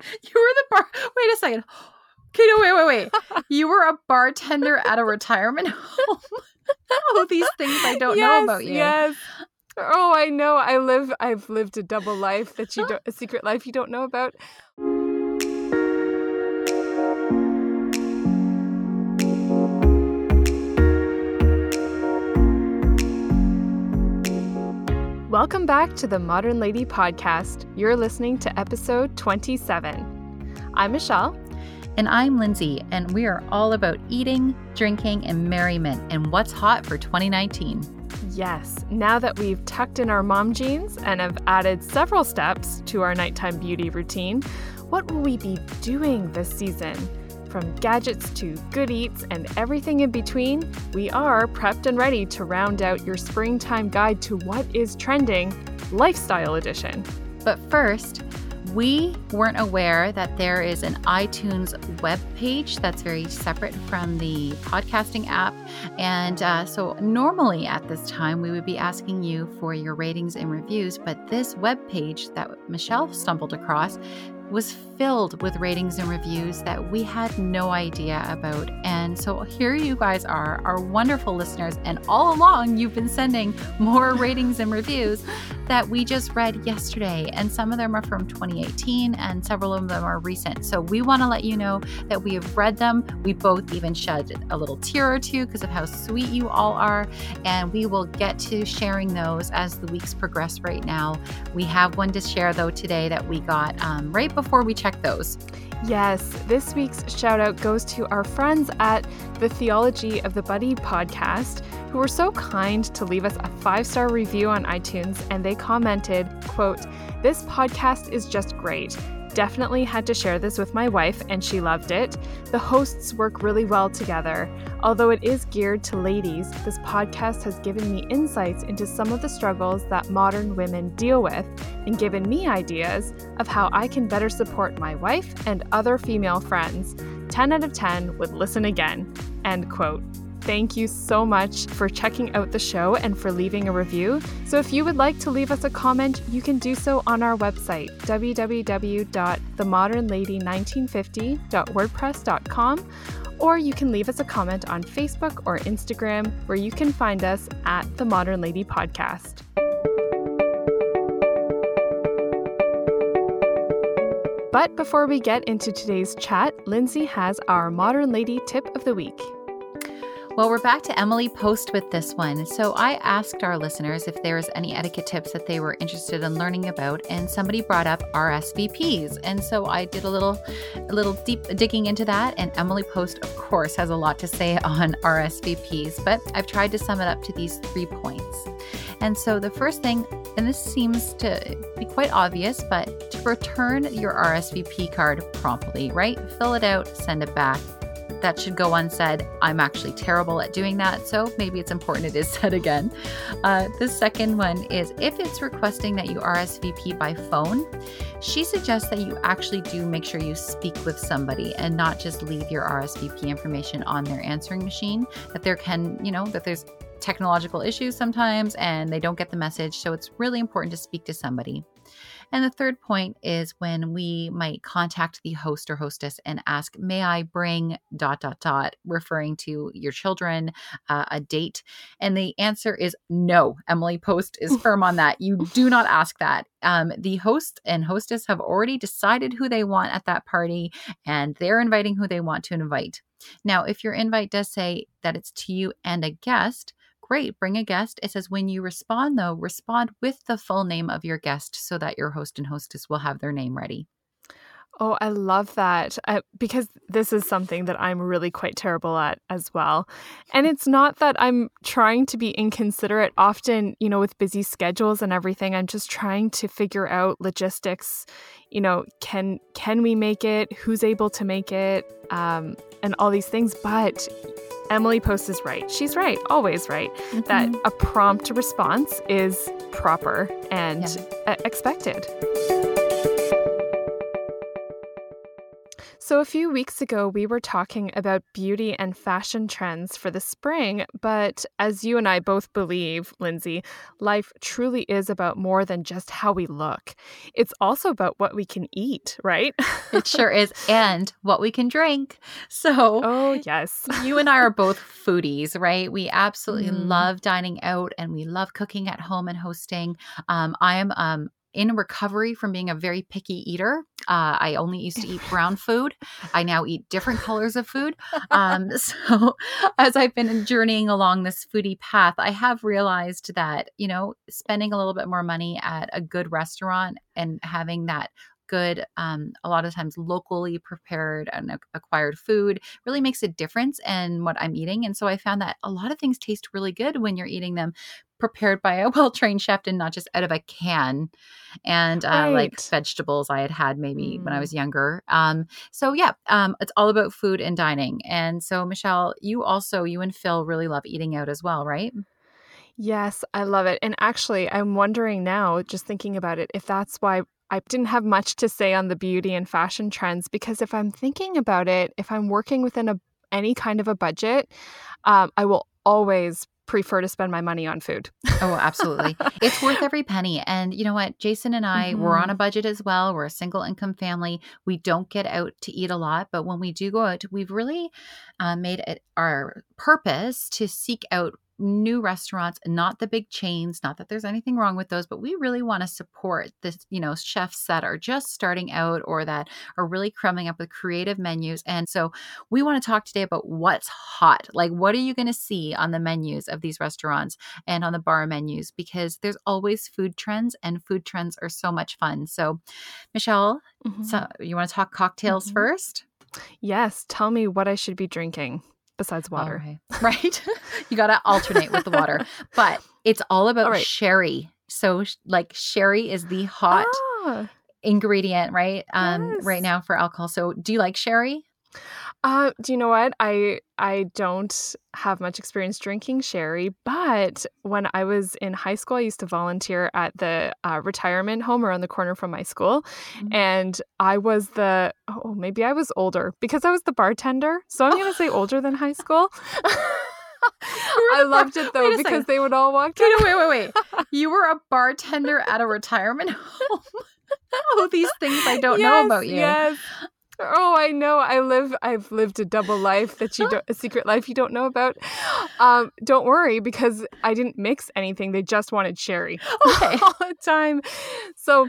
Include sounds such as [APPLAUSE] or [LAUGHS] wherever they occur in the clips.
[LAUGHS] You were the bar. Wait a second. Okay, no, wait, wait, wait. [LAUGHS] You were a bartender at a retirement [LAUGHS] home. oh, these things I don't yes, know about you. Yes. Oh, I know. I live. I've lived a double life that you don't, a secret life you don't know about. Welcome back to the Modern Lady Podcast. You're listening to episode 27. I'm Michelle. And I'm Lindsay, and we are all about eating, drinking, and merriment and what's hot for 2019. Yes, now that we've tucked in our mom jeans and have added several steps to our nighttime beauty routine, what will we be doing this season? From gadgets to good eats and everything in between, we are prepped and ready to round out your springtime guide to what is trending, Lifestyle Edition. But first, we weren't aware that there is an iTunes web page that's very separate from the podcasting app. And uh, so, normally at this time, we would be asking you for your ratings and reviews. But this web page that Michelle stumbled across was filled with ratings and reviews that we had no idea about. And so here you guys are, our wonderful listeners. And all along, you've been sending more [LAUGHS] ratings and reviews that we just read yesterday. And some of them are from 2018, and several of them are recent. So we want to let you know that we have read them. We both even shed a little tear or two because of how sweet you all are. And we will get to sharing those as the weeks progress right now. We have one to share, though, today that we got um, right before we checked those. Yes, this week's shout out goes to our friends at the Theology of the Body podcast who were so kind to leave us a five-star review on iTunes and they commented, quote, "This podcast is just great definitely had to share this with my wife, and she loved it. The hosts work really well together. Although it is geared to ladies, this podcast has given me insights into some of the struggles that modern women deal with and given me ideas of how I can better support my wife and other female friends. 10 out of 10 would listen again. End quote thank you so much for checking out the show and for leaving a review. So, if you would like to leave us a comment, you can do so on our website, www.themodernlady1950.wordpress.com, or you can leave us a comment on Facebook or Instagram, where you can find us at The Modern Lady Podcast. But before we get into today's chat, Lindsay has our Modern Lady tip of the week. Well, we're back to Emily Post with this one. So I asked our listeners if there was any etiquette tips that they were interested in learning about, and somebody brought up RSVPs. And so I did a little a little deep digging into that, and Emily Post, of course, has a lot to say [LAUGHS] on RSVPs, but I've tried to sum it up to these three points. And so the first thing, and this seems to be quite obvious, but to return your RSVP card promptly, right? Fill it out, send it back that should go unsaid. I'm actually terrible at doing that, so maybe it's important it is [LAUGHS] said again. Uh, the second one is if it's requesting that you RSVP by phone, she suggests that you actually do make sure you speak with somebody and not just leave your RSVP information on their answering machine. That there can, you know, that there's technological issues sometimes and they don't get the message. So it's really important to speak to somebody. And the third point is when we might contact the host or hostess and ask, May I bring dot, dot, dot, referring to your children, uh, a date? And the answer is no. Emily Post is firm on that. You [LAUGHS] do not ask that. Um, the host and hostess have already decided who they want at that party and they're inviting who they want to invite. Now, if your invite does say that it's to you and a guest, Great, bring a guest. It says when you respond, though, respond with the full name of your guest so that your host and hostess will have their name ready. Oh, I love that I, because this is something that I'm really quite terrible at as well. And it's not that I'm trying to be inconsiderate. Often, you know, with busy schedules and everything, I'm just trying to figure out logistics. You know, can can we make it? Who's able to make it? Um, and all these things. But Emily Post is right. She's right, always right, mm-hmm. that a prompt response is proper and yeah. expected. So, a few weeks ago, we were talking about beauty and fashion trends for the spring. But as you and I both believe, Lindsay, life truly is about more than just how we look. It's also about what we can eat, right? it sure is. [LAUGHS] And what we can drink. So, oh, yes. you and I are both foodies, right? We absolutely mm. love dining out and we love cooking at home and hosting. Um, I am um, in recovery from being a very picky eater. Uh, I only used to eat [LAUGHS] brown food. I now eat different colors of food. Um, [LAUGHS] so, [LAUGHS] as I've been journeying along this foodie path, I have realized that, you know, spending a little bit more money at a good restaurant and having that good, um, a lot of times locally prepared and acquired food really makes a difference in what I'm eating. And so I found that a lot of things taste really good when you're eating them prepared by a [LAUGHS] well trained chef and not just out of a can. And uh, right. like vegetables I had had maybe mm. when I mm. was younger. Um, so yeah, um, it's all about food and dining. And so Michelle, you also you and Phil really love eating out as well, right? Yes, I love it. And actually, I'm wondering now, just thinking about it, if that's why I didn't have much to say on the beauty and fashion trends because if I'm thinking about it, if I'm working within a any kind of a budget, um, I will always prefer to spend my money on food. oh, absolutely. [LAUGHS] it's worth every penny. And you know what? Jason and I, mm-hmm. we're on a mm-hmm. budget as well. We're a single income family. We don't get out to eat a lot, but when we do go out, we've really uh, made it our purpose to seek out new restaurants, not the big chains. Not that there's anything wrong with those, but we really want to support this, you know, chefs that are just starting out or that are really coming up with creative menus. And so we want to talk today about what's hot. Like, what are you going to see on the menus of these restaurants and on the bar menus? Because there's always food trends, and food trends are so much fun. So, Michelle, mm-hmm. so you want to talk cocktails mm-hmm. first? Yes. Tell me what I should be drinking besides water. Right. [LAUGHS] right? you got to alternate with the water. [LAUGHS] But it's all about right. sherry. So like sherry is the hot ah. ingredient, right? Um yes. right now for alcohol. So do you like sherry? Uh, do you know what? I I don't have much experience drinking sherry, but when I was in high school, I used to volunteer at the uh, retirement home around the corner from my school, mm-hmm. and I was the oh maybe I was older because I was the bartender. So I'm gonna say older than high school. [LAUGHS] I loved it though because second. they would all walk. Wait, wait, wait, wait! [LAUGHS] you were a bartender at a retirement [LAUGHS] home. oh, these things I don't yes, know about you. Yes. Oh, I know. I live. I've lived a double life that you don't, a secret life you don't know about. Um, don't worry because I didn't mix anything. They just wanted sherry [LAUGHS] okay. all the time. So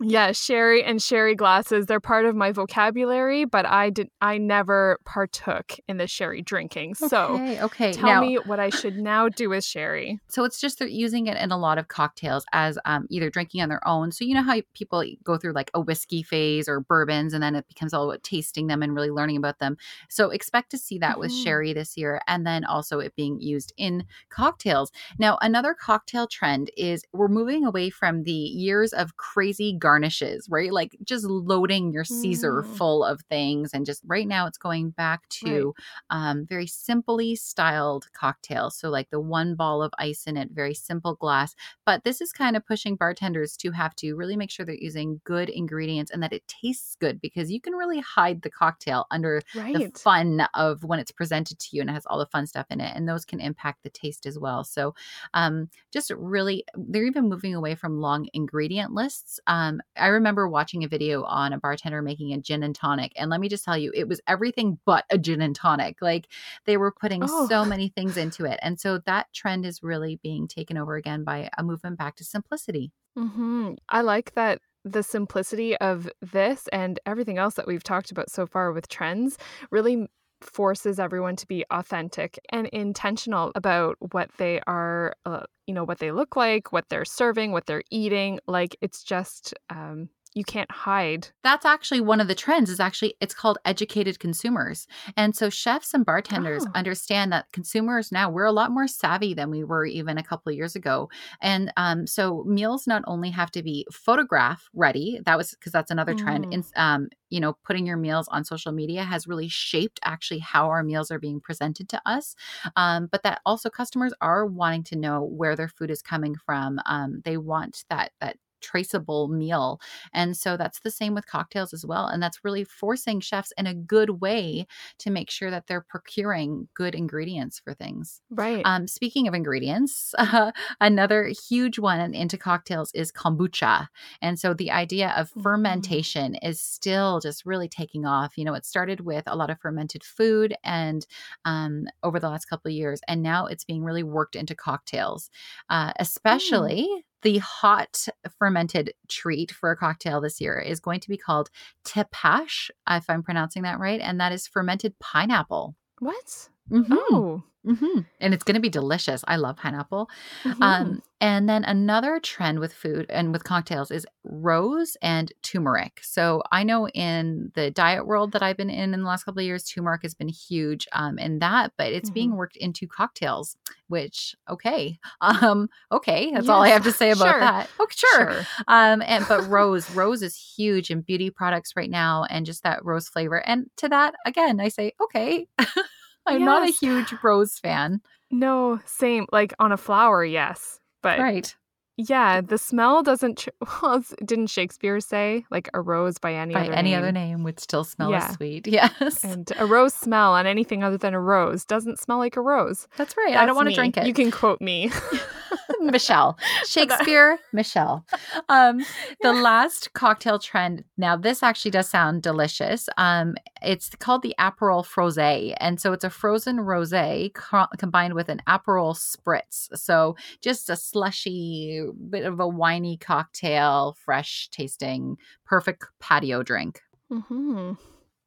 yeah, sherry and sherry glasses, they're part of my vocabulary, but I did I never partook in the sherry drinking. So okay, okay. tell now, me what I should now do with sherry. So it's just they're using it in a lot of cocktails as um, either drinking on their own. So you know how people go through like a whiskey phase or bourbons and then it becomes all about tasting them and really learning about them. So expect to see that mm-hmm. with sherry this year and then also it being used in cocktails. Now, another cocktail trend is we're moving away from the years of crazy garnishes, right? Like just loading your Caesar mm. full of things. And just right now it's going back to right. um, very simply styled cocktails. So, like the one ball of ice in it, very simple glass. But this is kind of pushing bartenders to have to really make sure they're using good ingredients and that it tastes good because you can really hide the cocktail under right. the fun of when it's presented to you and it has all the fun stuff in it. And those can impact the taste as well. So, um, just really, they're even moving away from long ingredient lists. Um, um, I remember watching a video on a bartender making a gin and tonic. And let me just tell you, it was everything but a gin and tonic. Like they were putting oh. so many things into it. And so that trend is really being taken over again by a movement back to simplicity. Mm-hmm. I like that the simplicity of this and everything else that we've talked about so far with trends really forces everyone to be authentic and intentional about what they are uh, you know what they look like what they're serving what they're eating like it's just um you can't hide. That's actually one of the trends is actually it's called educated consumers. And so chefs and bartenders oh. understand that consumers now we're a lot more savvy than we were even a couple of years ago. And um, so meals not only have to be photograph ready, that was because that's another trend. Mm. In, um, you know, putting your meals on social media has really shaped actually how our meals are being presented to us. Um, but that also customers are wanting to know where their food is coming from. Um, they want that that traceable meal. And so that's the same with cocktails as well. And that's really forcing chefs in a good way to make sure that they're procuring good ingredients for things. Right. Um, speaking of ingredients, uh, [LAUGHS] another huge one into cocktails is kombucha. And so the idea of Mm. fermentation is still just really taking off. You know, it started with a lot of fermented food and um, over the last couple of years, and now it's being really worked into cocktails, uh, especially. The hot fermented treat for a cocktail this year is going to be called tepache, if I'm pronouncing that right. And that is fermented pineapple. what? Mhm. Oh. Hmm And it's going to be delicious. I love pineapple. Mhm. Um, and then another trend with food and with cocktails is rose and turmeric. So I know in the diet world that I've been in in the last couple of years, turmeric has been huge um, in that, but it's being Mhm. worked into cocktails. Which okay, [LAUGHS] um, okay, that's all I have to say about sure. that. Oh, sure. Sure. Um, and but [LAUGHS] rose, rose is huge in beauty products right now, and just that rose flavor. And to that, again, I say okay. [LAUGHS] I'm not a huge rose fan. No, same. Like on a flower, yes. But Right. yeah, the smell doesn't. Ch- [LAUGHS] well, didn't Shakespeare say like a rose by any By other any name? other name would still smell Yeah. as sweet. [LAUGHS] Yes. And a rose smell on anything other than a rose doesn't smell like a rose. That's right. I don't want to drink it. You can quote me. [LAUGHS] [LAUGHS] Michelle. [LAUGHS] Shakespeare, Michelle. [LAUGHS] Um, the last cocktail trend. Now, this actually does sound delicious. Um, it's called the Aperol Frosé, and so it's a frozen rosé co- combined with an Aperol spritz. So just a slushy, bit of a winey cocktail, fresh tasting, perfect patio drink. hmm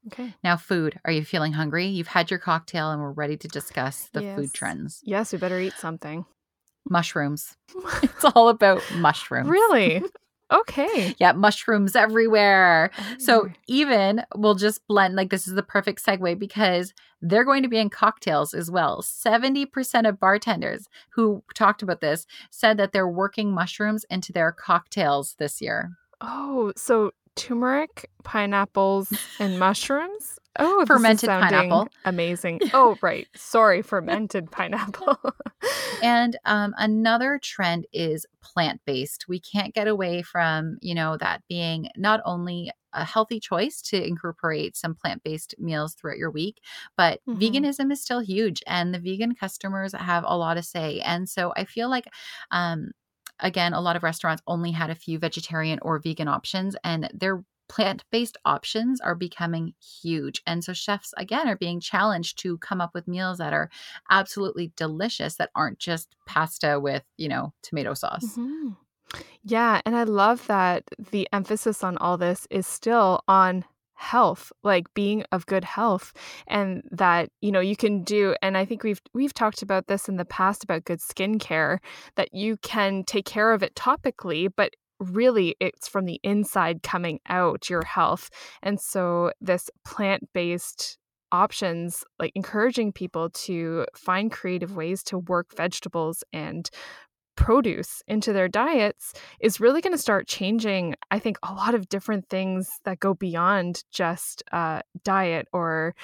Okay. Now, food. Are you feeling hungry? You've had your cocktail, and we're ready to discuss the Yes. food trends. Yes, we better eat something. Mushrooms. [LAUGHS] It's all about mushrooms. really? [LAUGHS] Okay. Yeah, mushrooms everywhere. So even we'll just blend like this is the perfect segue because they're going to be in cocktails as well. 70% of bartenders who talked about this said that they're working mushrooms into their cocktails this year. Oh, so turmeric, pineapples, and [LAUGHS] mushrooms. Oh, Fermented pineapple. Amazing. [LAUGHS] Oh, right. Sorry, fermented pineapple. [LAUGHS] And um, another trend is plant based. We can't get away from, you know, that being not only a healthy choice to incorporate some plant based meals throughout your week, but Mhm. veganism is still huge and the vegan customers have a lot to say. And so I feel like, um, again, a lot of restaurants only had a few vegetarian or vegan options and their plant based options are becoming huge. And so chefs, again, are being challenged to come up with meals that are absolutely delicious that aren't just pasta with, you know, tomato sauce. Mhm. Yeah, and I love that the emphasis on all this is still on health, like being of good health and that, you know, you can do and I think we've we've talked about this in the past about good skincare that you can take care of it topically, but really it's from the inside coming out your health. And so this plant-based options like encouraging people to find creative ways to work vegetables and produce into their diets is really going to start changing i think a lot of different things that go beyond just uh, diet or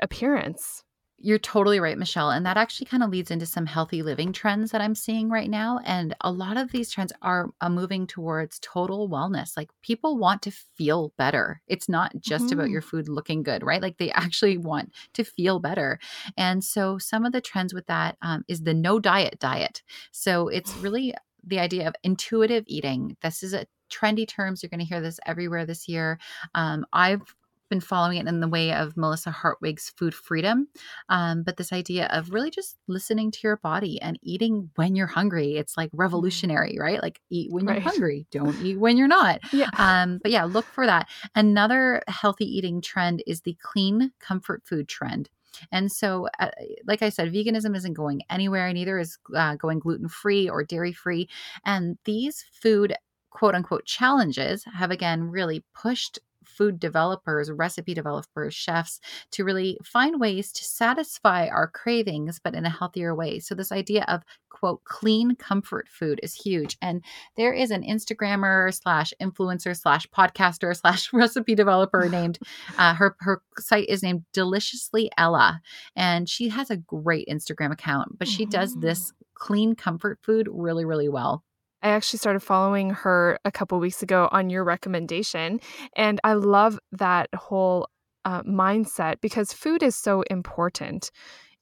appearance You're totally right, Michelle. And that actually kind of leads into some healthy living trends that I'm seeing right now. And a lot of these trends are uh, moving towards total wellness. Like people want to feel better. It's not just about Mhm. your food looking good, right? Like they [LAUGHS] actually want to feel better. And so some of the trends with that um, is the no diet diet. So it's [SIGHS] really the idea of intuitive eating. This is a trendy terms. You're going to hear this everywhere this year. Um, I've been following it in the way of Melissa Hartwig's Food Freedom. Um, but this idea of really just listening to your body and eating when you're hungry. It's like revolutionary, right? Like eat when you're Right. hungry, don't eat when you're not. [LAUGHS] yeah Um, but yeah, look for that. Another healthy eating trend is the clean comfort food trend. And so, uh, like I said, veganism isn't going anywhere, and neither is uh, going gluten free or dairy free. And these food quote unquote challenges have again really pushed food developers, recipe developers, chefs to really find ways to satisfy our cravings, but in a healthier way. So, this idea of quote clean comfort food is huge. And there is an Instagrammer slash influencer slash podcaster [LAUGHS] slash recipe developer named [LAUGHS] uh, her her site is named Deliciously Ella, and she has a great Instagram account. But she does this clean comfort food really really well. I actually started following her a couple weeks ago on your recommendation. And I love that whole uh, mindset because food is so important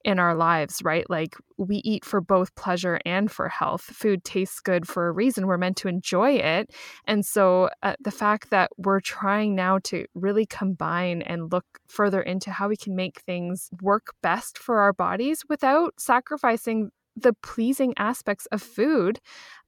in our lives, right? Like we eat for both pleasure and for health. Food tastes good for a reason. We're meant to enjoy it. And so uh, the fact that we're trying now to really combine and look further into how we can make things work best for our bodies without sacrificing the pleasing aspects of food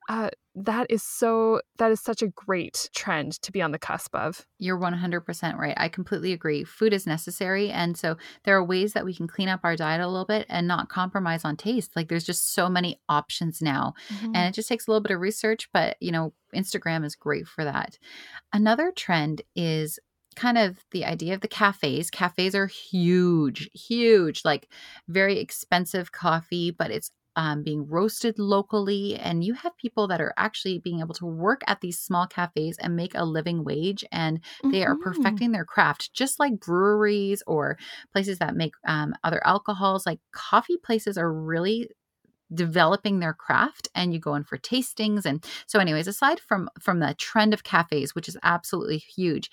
uh, that is so that is such a great trend to be on the cusp of. You're 100% right. I completely agree. Food is necessary and so there are ways that we can clean up our diet a little bit and not compromise on taste. Like there's just so many options now mm-hmm. and it just takes a little bit of research but you know instagram is great for that. Another trend is kind of the idea of the cafes. Cafes are huge, huge, like very expensive coffee, but it's um, being roasted locally. And you have people that are actually being able to work at these small cafes and make a living wage. And they mm-hmm. are perfecting their craft, just like breweries or places that make um, other alcohols. Like coffee places are really developing their craft and you go in for tastings and so anyways aside from from the trend of cafes which is absolutely huge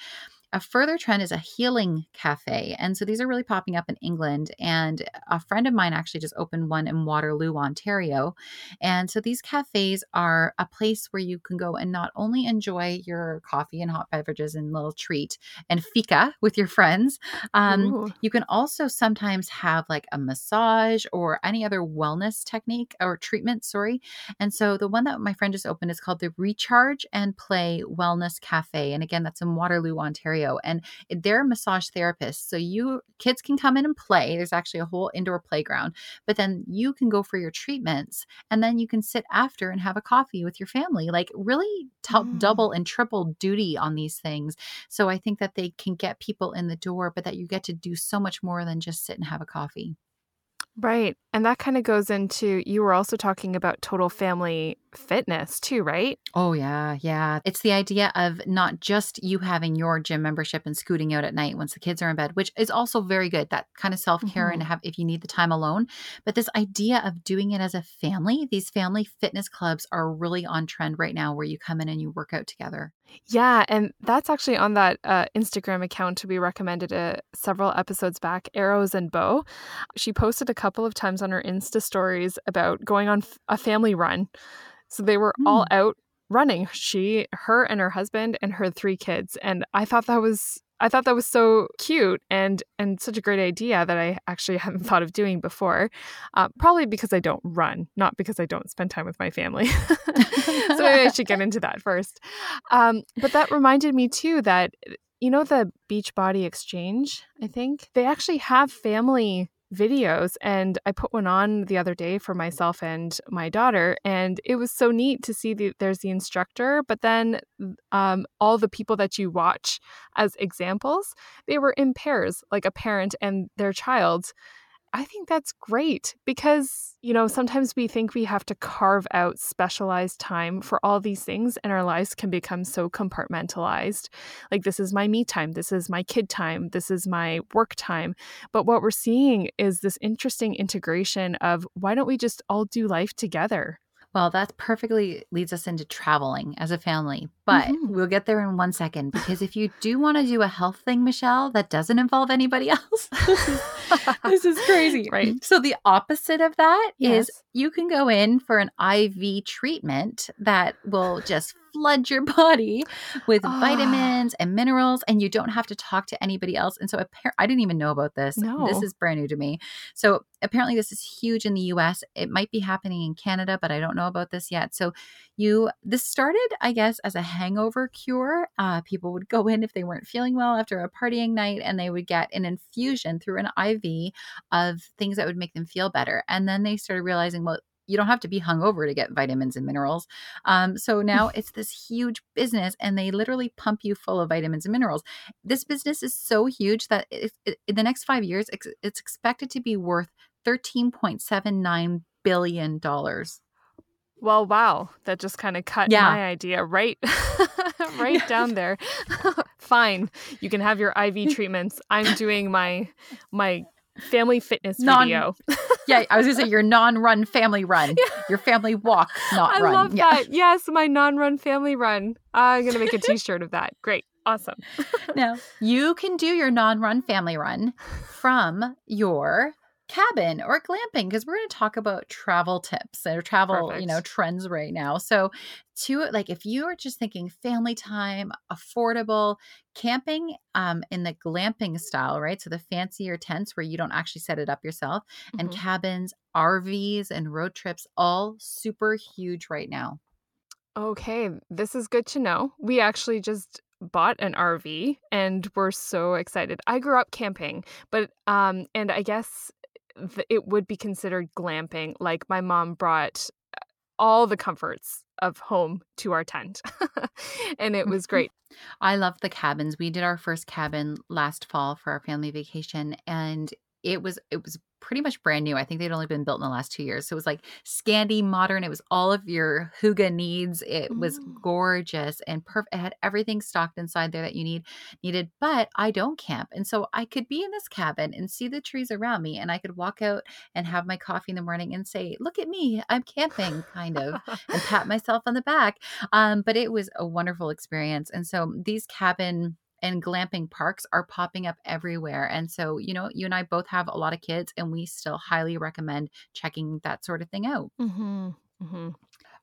a further trend is a healing cafe. And so these are really popping up in England. And a friend of mine actually just opened one in Waterloo, Ontario. And so these cafes are a place where you can go and not only enjoy your coffee and hot beverages and little treat and fika with your friends, um, you can also sometimes have like a massage or any other wellness technique or treatment, sorry. And so the one that my friend just opened is called the Recharge and Play Wellness Cafe. And again, that's in Waterloo, Ontario and they're massage therapists. So you kids can come in and play. There's actually a whole indoor playground, but then you can go for your treatments and then you can sit after and have a coffee with your family. Like really t- mm. double and triple duty on these things. So I think that they can get people in the door, but that you get to do so much more than just sit and have a coffee. Right. And that kind of goes into you were also talking about total family fitness too, right? Oh, yeah. Yeah. It's the idea of not just you having your gym membership and scooting out at night once the kids are in bed, which is also very good. That kind of self care mm-hmm. and have if you need the time alone. But this idea of doing it as a family, these family fitness clubs are really on trend right now where you come in and you work out together. Yeah, and that's actually on that uh, Instagram account we recommended uh, several episodes back, Arrows and Bow. She posted a couple of times on her Insta stories about going on f- a family run. So they were mm. all hmm. out running. She, her, and her husband and her three kids, and I thought that was I thought that was so cute and and such a great idea that I actually [LAUGHS] hadn't thought of doing before. Uh, probably because I don't run, not because I don't spend time with my family. [LAUGHS] so maybe I should get [LAUGHS] into that first. Um, but that reminded me too that you know the Beachbody Exchange. I think they actually have family videos and I put one on the other day for myself and my daughter and it was so neat to see that there's the instructor but then um, all the people that you watch as examples they were in pairs like a parent and their child I think that's great because, you know, sometimes we think we have to carve out specialized time for all these things, and our lives can become so compartmentalized. Like, this is my me time, this is my kid time, this is my work time. But what we're seeing is this interesting integration of why don't we just all do life together? Well, that perfectly leads us into traveling as a family, but mm-hmm. we'll get there in one second because if you do want to do a health thing, Michelle, that doesn't involve anybody [LAUGHS] else, [LAUGHS] this is crazy, right? So, the opposite of that yes. is you can go in for an IV treatment that will just flood your body with oh. vitamins and minerals, and you don't have to talk to anybody else. And so, appar- I didn't even know about this. No. This is brand new to me. So, apparently, this is huge in the US. It might be happening in Canada, but I don't know about this yet. So, you this started, I guess, as a hangover cure. Uh, people would go in if they weren't feeling well after a partying night, and they would get an infusion through an IV of things that would make them feel better. And then they started realizing, well, you don't have to be hungover to get vitamins and minerals. Um, so now [LAUGHS] it's this huge business, and they literally pump you full of vitamins and minerals. This business is so huge that it, it, in the next five years, it's, it's expected to be worth $13.79 billion. Well, wow, that just kind of cut yeah. my idea right, [LAUGHS] right [LAUGHS] down there. Fine, you can have your IV treatments. I'm doing my my family fitness non, video. Yeah, I was gonna say your non-run family run, [LAUGHS] yeah. your family walk, not I run. I love yeah. that. Yes, my non-run family run. I'm gonna make a T-shirt of that. Great, awesome. [LAUGHS] now you can do your non-run family run from your cabin or glamping because we're going to talk about travel tips or travel Perfect. you know trends right now so to like if you are just thinking family time affordable camping um in the glamping style right so the fancier tents where you don't actually set it up yourself mm-hmm. and cabins rvs and road trips all super huge right now okay this is good to know we actually just bought an RV and we're so excited. I grew up camping, but um and I guess it would be considered glamping. Like my mom brought uh, all the comforts of home to our tent. [LAUGHS] and it was [LAUGHS] great. I love the cabins. We did our first cabin last fall for our family vacation and it was it was pretty much brand new. I think they'd only been built in the last two years. So it was like Scandi modern. It was all of your hygge needs. It was mm. gorgeous and perfect. It had everything stocked inside there that you need needed. But I don't camp. And so I could be in this cabin and see the trees around me. And I could walk out and have my coffee in the morning and say, look at me, I'm camping, kind of, and pat myself on the back. Um, but it was a wonderful experience. And so these cabin and glamping parks are popping up everywhere. And so, you know, you and I both have a lot of kids, and we still highly recommend checking that sort of thing out. Mm-hmm. Mm-hmm.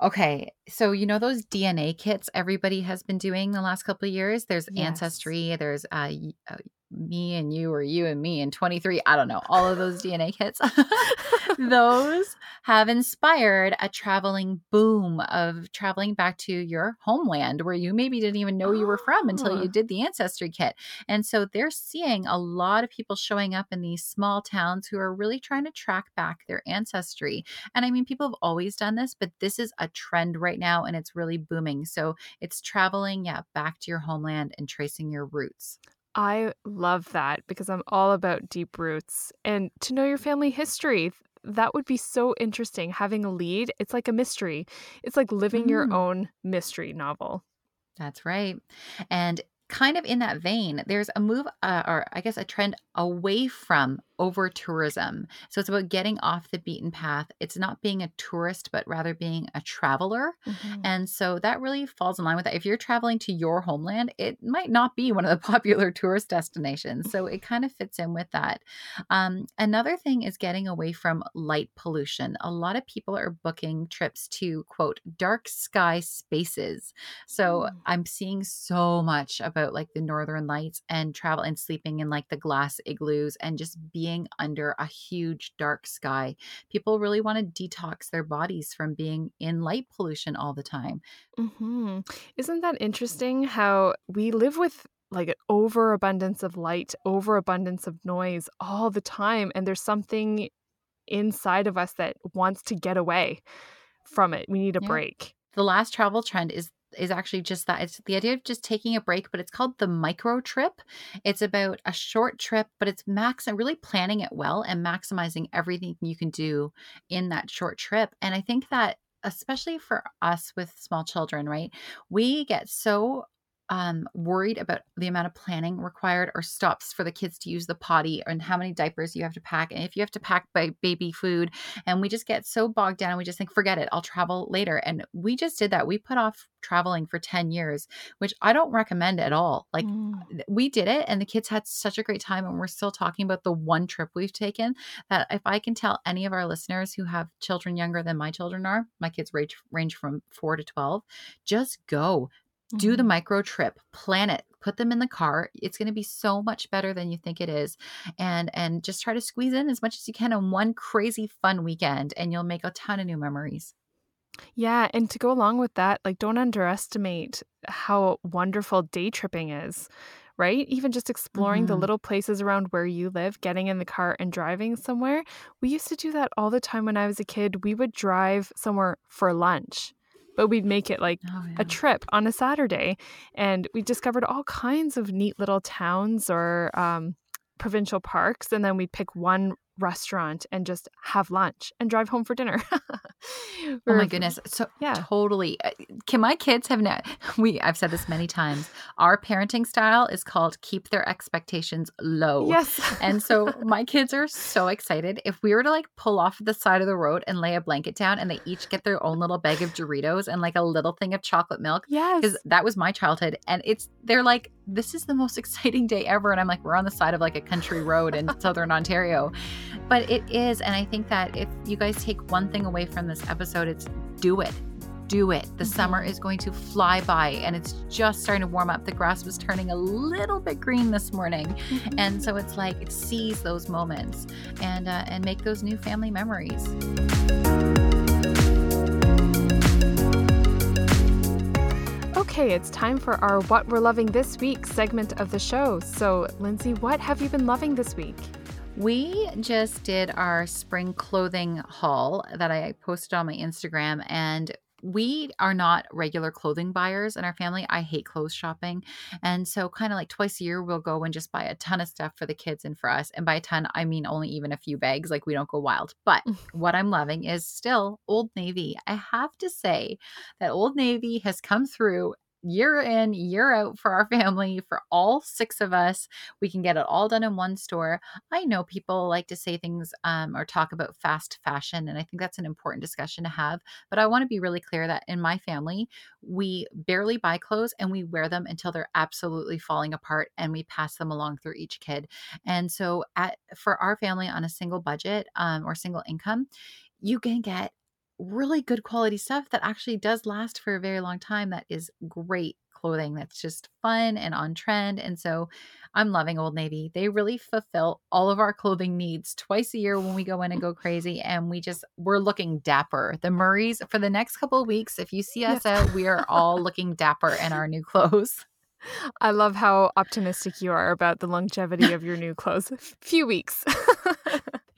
Okay, so you know those DNA kits everybody has been doing the last couple of years. There's yes. Ancestry, there's uh, uh, me and you or you and me and 23 i don't know all of those dna kits [LAUGHS] [LAUGHS] those have inspired a traveling boom of traveling back to your homeland where you maybe didn't even know you were from until you ah. did the ancestry kit. And so they're seeing a lot of people showing up in these small towns who are really trying to track back their ancestry. And i mean people have always done this but this is a trend right now and it's really booming. So it's traveling yeah back to your homeland and tracing your roots I love that because I'm all about deep roots and to know your family history. That would be so interesting having a lead. It's like a mystery. It's like living mm. your own mystery novel. That's right. And kind of in that vein, there's a move, uh, or I guess a trend away from over tourism. So it's about getting off the beaten path. It's not being a tourist, but rather being a traveler. Mm-hmm. And so that really falls in line with that. If you're traveling to your homeland, it might not be one of the [LAUGHS] popular tourist destinations. So it kind of fits in with that. Um, another thing is getting away from light pollution. A lot of people are booking trips to quote dark sky spaces. So mm. I'm seeing so much about like the northern lights and travel and sleeping in like the glass igloos and just being being under a huge dark sky. People really want to detox their bodies from being in light pollution all the time. Mm-hmm. Isn't that interesting how we live with like an overabundance of light, overabundance of noise all the time. And there's something inside of us that wants to get away from it. We need a yeah. break. The last travel trend is is actually just that it's the idea of just taking a break but it's called the micro trip. It's about a short trip but it's max and really planning it well and maximizing everything you can do in that short trip. And i think that especially for us with small children right we get so um, worried about the amount of planning required or stops for the kids to use the potty and how many diapers you have to pack and if you have to pack by baby food and we just get so bogged down and we just think forget it i'll travel later and we just did that we put off traveling for 10 years which i don't recommend at all like mm. we did it and the kids had such a great time and we're still talking about the one trip we've taken that if i can tell any of our listeners who have children younger than my children are my kids range range from 4 to 12 just go do the mm-hmm. micro trip plan it put them in the car it's going to be so much better than you think it is and and just try to squeeze in as much as you can on one crazy fun weekend and you'll make a ton of new memories yeah and to go along with that like don't underestimate how wonderful day tripping is right even just exploring mm-hmm. the little places around where you live getting in the car and driving somewhere we used to do that all the time when i was a kid we would drive somewhere for lunch but we'd make it like oh, yeah. a trip on a Saturday. And we discovered all kinds of neat little towns or um, provincial parks. And then we'd pick one restaurant and just have lunch and drive home for dinner. [LAUGHS] oh my goodness. So yeah, totally. Uh, can my kids have now [LAUGHS] we I've said this many times. Our parenting style is called keep their expectations low. Yes. and so [LAUGHS] my kids are so excited. If we were to like pull off the side of the road and lay a blanket down and they each get their own little bag of Doritos and like a little thing of chocolate milk. Yes. Because that was my childhood. And it's they're like, this is the most exciting day ever. And I'm like, we're on the side of like a country road in southern Ontario. But it is. And I think that if you guys take one thing away from this episode, it's do it. Do it. The mm-hmm. summer is going to fly by and it's just starting to warm up. The grass was turning a little bit green this morning. Mm-hmm. And so it's like seize those moments and uh, and make those new family memories. Okay, it's time for our What We're Loving This Week segment of the show. So, Lindsay, what have you been loving this week? We just did our spring clothing haul that I posted on my Instagram, and we are not regular clothing buyers in our family. I hate clothes shopping. And so, kind of like twice a year, we'll go and just buy a ton of stuff for the kids and for us. And by a ton, I mean only even a few bags. Like, we don't go wild. But [LAUGHS] what I'm loving is still Old Navy. I have to say that Old Navy has come through year in, year out for our family, for all six of us. We can get it all done in one store. I know people like to say things um, or talk about fast fashion, and I think that's an important discussion to have. But I want to be really clear that in my family, we barely buy clothes and we wear them until they're absolutely falling apart and we pass them along through each kid. And so, at for our family on a single budget um, or single income, you can get really good quality stuff that actually does last for a very long time that is great clothing that's just fun and on trend and so i'm loving old navy they really fulfill all of our clothing needs twice a year when we go in and go crazy and we just we're looking dapper the murrays for the next couple of weeks if you see us out we are all looking dapper in our new clothes [LAUGHS] I love how optimistic you are about the longevity of your new clothes. Few weeks. [LAUGHS]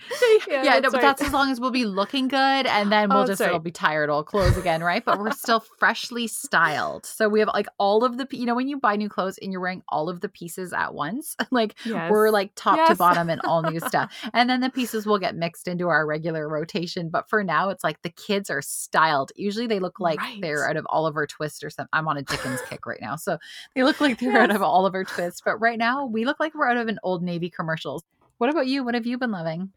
[LAUGHS] yeah, yeah no, but right. that's as long as we'll be looking good and then we'll oh, just right. it'll be tired old clothes again, right? But we're still [LAUGHS] freshly styled. So we have like all of the you know when you buy new clothes and you're wearing all of the pieces at once, [LAUGHS] like yes. we're like top yes. to bottom and all new stuff. And then the pieces will get mixed into our regular rotation, but for now it's like the kids are styled. Usually they look like right. they're out of Oliver Twist or something. I'm on a Dickens kick right now. So they look like they're yes. out of Oliver Twist, but right now we look like we're out of an old Navy commercials. What about you? What have you been loving?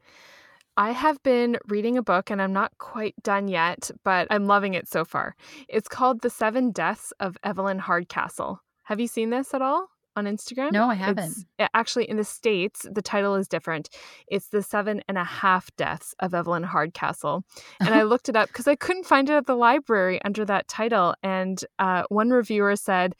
I have been reading a book and I'm not quite done yet, but I'm loving it so far. It's called The Seven Deaths of Evelyn Hardcastle. Have you seen this at all? on Instagram? No, I haven't. It's, actually, in the States, the title is different. It's The Seven and a Half Deaths of Evelyn Hardcastle. And I [LAUGHS] looked it up because I couldn't find it at the library under that title. And uh, one reviewer said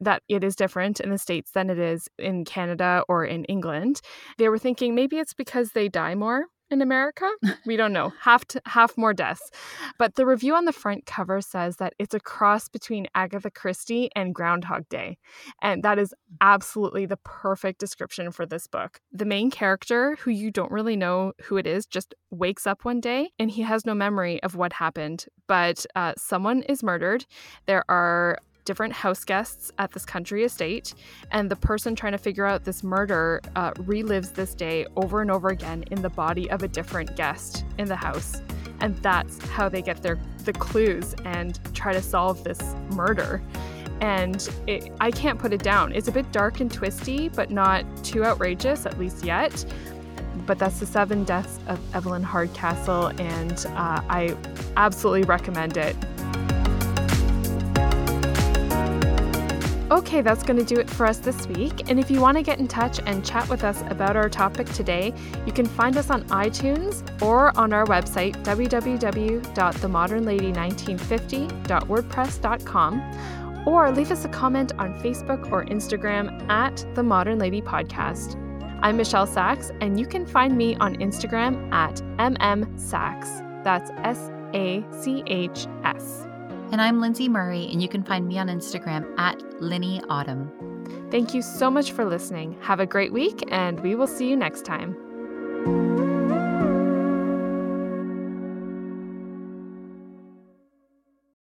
that it is different in the States than it is in Canada or in England. They were thinking maybe it's because they die more in America. [LAUGHS] We don't know. half to, half more deaths. But the review on the front cover says that it's a cross between Agatha Christie and Groundhog Day. And that is absolutely the perfect description for this book. The main character, who you don't really know who it is, just wakes up one day and he has no memory of what happened. But uh, someone is murdered. There are different house guests at this country estate, and the person trying to figure out this murder uh, relives this day over and over again in the body of a different guest in the house. And that's how they get their the clues and try to solve this murder. And it, I can't put it down. It's a bit dark and twisty, but not too outrageous, at least yet but that's the seven deaths of Evelyn Hardcastle, and uh, I absolutely recommend it. Okay, that's going to do it for us this week. And if you want to get in touch and chat with us about our topic today, you can find us on iTunes or on our website, www.themodernlady1950.wordpress.com, or leave us a comment on Facebook or Instagram at The Modern Lady Podcast. I'm Michelle Sachs, and you can find me on Instagram at MMSachs. That's S A C H S. And I'm Lindsay Murray, and you can find me on Instagram at Linny Autumn. Thank you so much for listening. Have a great week, and we will see you next time.